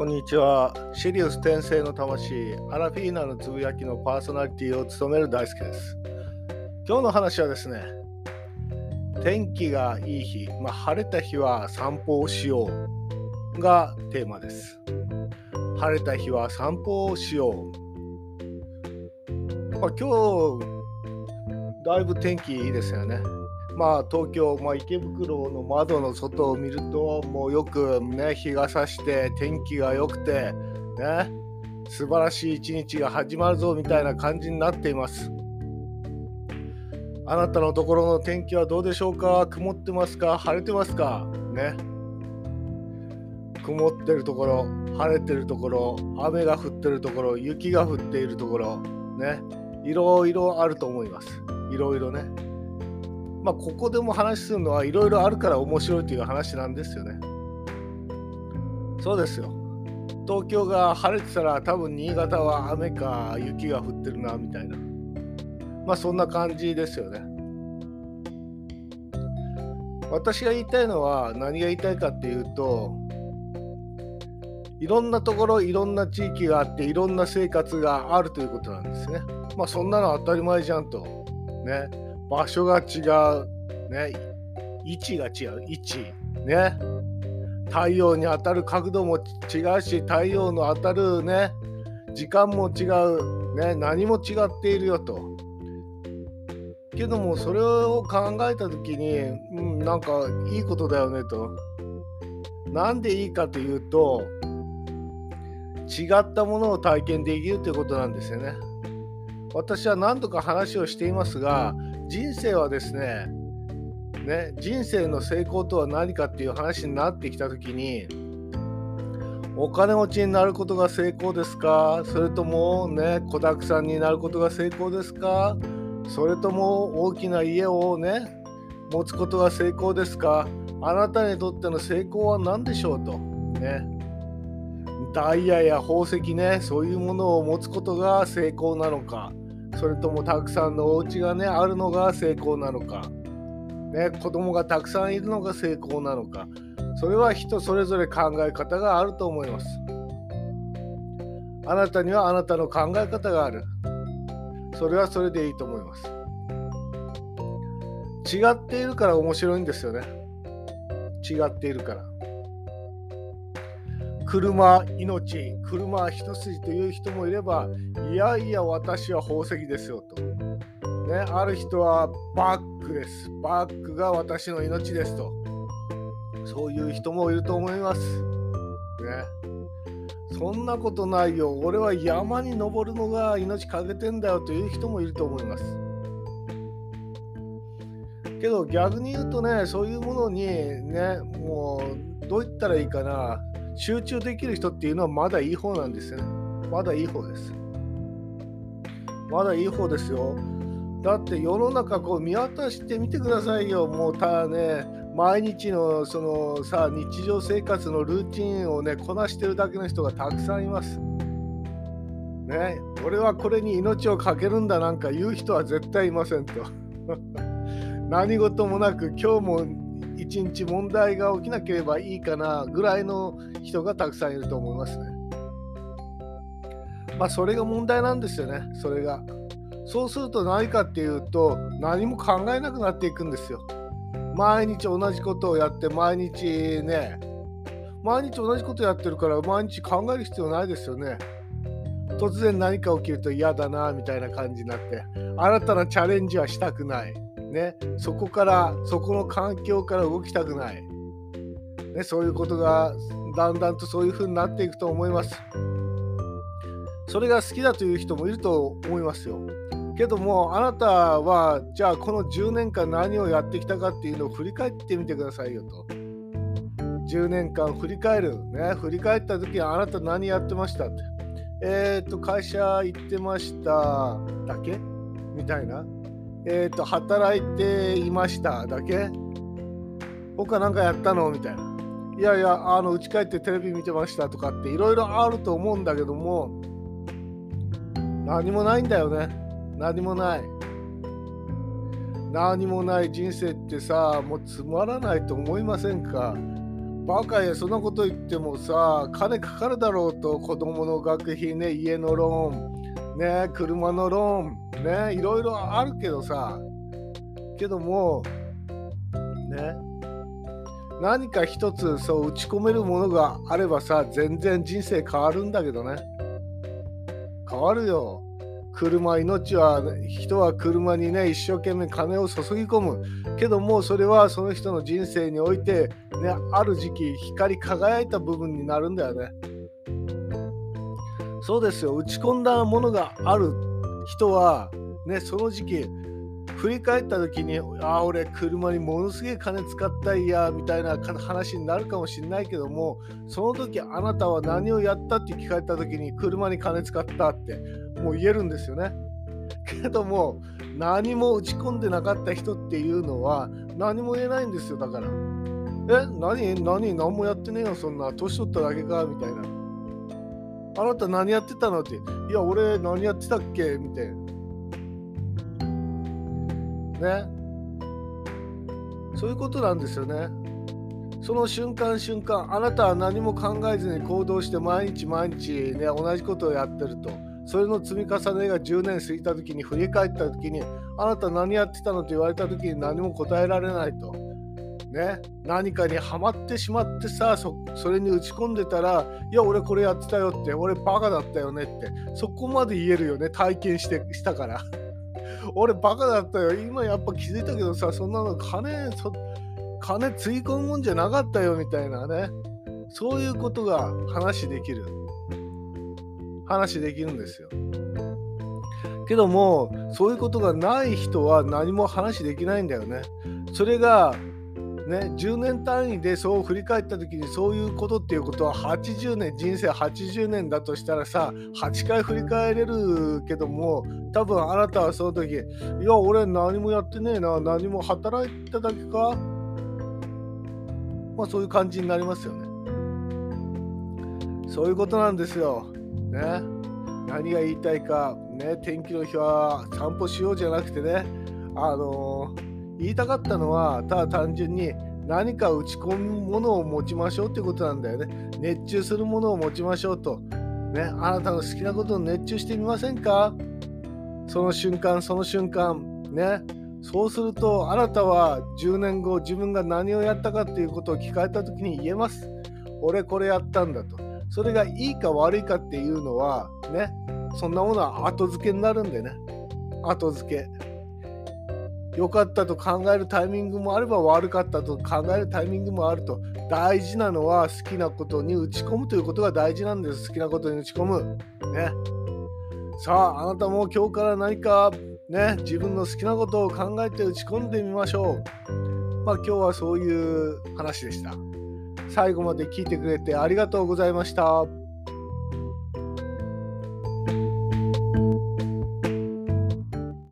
こんにちは。シリウス転生の魂、アラフィーナのつぶやきのパーソナリティを務める大輔です。今日の話はですね、天気がいい日、まあ、晴れた日は散歩をしようがテーマです。晴れた日は散歩をしよう。まあ、今日、だいぶ天気いいですよね。まあ、東京、まあ、池袋の窓の外を見るともうよくね日が差して天気が良くてね素晴らしい一日が始まるぞみたいな感じになっています。あなたのところの天気はどうでしょうか？曇ってますか？晴れてますか？ね。曇ってるところ晴れてるところ雨が降ってるところ雪が降っているところね。いろいろあると思います。いろいろねまあ、ここでも話するのはいろいろあるから面白いという話なんですよね。そうですよ。東京が晴れてたら多分新潟は雨か雪が降ってるなみたいな。まあそんな感じですよね。私が言いたいのは何が言いたいかっていうといろんなところいろんな地域があっていろんな生活があるということなんですね。まあそんなの当たり前じゃんと。ね。場所が違う、ね、位置が違う、位置、ね、太陽に当たる角度も違うし、太陽の当たるね、時間も違う、ね、何も違っているよと。けども、それを考えた時に、うん、なんかいいことだよねと。なんでいいかというと、違ったものを体験できるということなんですよね。私は何度か話をしていますが、人生はですねね人生の成功とは何かっていう話になってきた時にお金持ちになることが成功ですか？それともね子だくさんになることが成功ですか？それとも大きな家をね持つことが成功ですか？あなたにとっての成功は何でしょうとね。ダイヤや宝石ねそういうものを持つことが成功なのか。それともたくさんのお家がねあるのが成功なのか、ね、子供がたくさんいるのが成功なのか。それは人それぞれ考え方があると思います。あなたにはあなたの考え方がある。それはそれでいいと思います。違っているから面白いんですよね。違っているから。車、命、車一筋という人もいれば、いやいや、私は宝石ですよと。ね、ある人はバッグです。バッグが私の命ですと。そういう人もいると思います。ね。そんなことないよ。俺は山に登るのが命かけてんだよという人もいると思います。けど逆に言うとね、そういうものにね、もうどう言ったらいいかな。集中できる人っていうのはまだいい方なんですよね。まだいい方です。まだいい方ですよ。だって世の中こう見渡してみてくださいよ。もうただね、毎日のそのさ、日常生活のルーチンをね、こなしてるだけの人がたくさんいます。ね、俺はこれに命を懸けるんだなんか言う人は絶対いませんと。何事もなく今日も一日問題が起きなければいいかなぐらいの人がたくさんいると思いますね。まあそれが問題なんですよね、それが。そうすると何かっていうと何も考えなくなっていくんですよ。毎日同じことをやって毎日ね毎日同じことやってるから毎日考える必要ないですよね。突然何か起きると嫌だなみたいな感じになって新たなチャレンジはしたくない。ね、そこからそこの環境から動きたくない、ね、そういうことがだんだんとそういう風になっていくと思います。それが好きだという人もいると思いますよ。けどもあなたはじゃあこの10年間何をやってきたかっていうのを振り返ってみてくださいよと。10年間振り返る。ね振り返った時にあなた何やってましたって。えっ、と会社行ってましただけみたいな。えっ、ー、と、働いていましただけ？他なんかやったの？みたいな。いやいや、あの、家帰ってテレビ見てましたとかっていろいろあると思うんだけども、何もないんだよね。何もない。何もない人生ってさ、もうつまらないと思いませんか？バカやそんなこと言ってもさ金かかるだろうと子供の学費ね家のローンね車のローンねいろいろあるけどさけどもね何か一つそう打ち込めるものがあればさ全然人生変わるんだけどね。変わるよ。車命は人は車にね一生懸命金を注ぎ込む。けどもそれはその人の人生において、ね、ある時期光り輝いた部分になるんだよね。そうですよ打ち込んだものがある人はねその時期振り返った時に「ああ俺車にものすげえ金使ったいや」みたいな話になるかもしれないけどもその時あなたは何をやったって聞かれた時に車に金使ったってもう言えるんですよね。けども何も打ち込んでなかった人っていうのは何も言えないんですよだから。え何何何もやってねえよそんな年取っただけかみたいな。あなた何やってたの？っていや俺何やってたっけ？みたいな。ね。そういうことなんですよね。その瞬間瞬間あなたは何も考えずに行動して毎日毎日ね同じことをやってると。それの積み重ねが10年過ぎた時に振り返った時にあなた何やってたの？と言われた時に何も答えられないと。ね、何かにはまってしまってさそれに打ち込んでたらいや俺これやってたよって俺バカだったよねってそこまで言えるよね体験してしたから。俺バカだったよ。今やっぱ気づいたけどさ、そんなの金、そ金つい込むもんじゃなかったよみたいなね。そういうことが話できる。話できるんですよ。けども、そういうことがない人は何も話できないんだよね。それがね、10年単位でそう振り返った時にそういうことっていうことは80年人生80年だとしたらさ8回振り返れるけども多分あなたはその時いや俺何もやってねえな何も働いただけか？まあそういう感じになりますよね。そういうことなんですよ。ね。何が言いたいかね天気の日は散歩しようじゃなくてねあのー言いたかったのはただ単純に何か打ち込むものを持ちましょうってことなんだよね。熱中するものを持ちましょうと。ね、あなたの好きなことを熱中してみませんか？その瞬間その瞬間ねそうするとあなたは10年後自分が何をやったかっていうことを聞かれた時に言えます。俺これやったんだと。それがいいか悪いかっていうのはねそんなものは後付けになるんでね後付け。良かったと考えるタイミングもあれば悪かったと考えるタイミングもあると大事なのは好きなことに打ち込むということが大事なんです。好きなことに打ち込む。ね。さああなたも今日から何かね自分の好きなことを考えて打ち込んでみましょう。まあ今日はそういう話でした。最後まで聞いてくれてありがとうございました。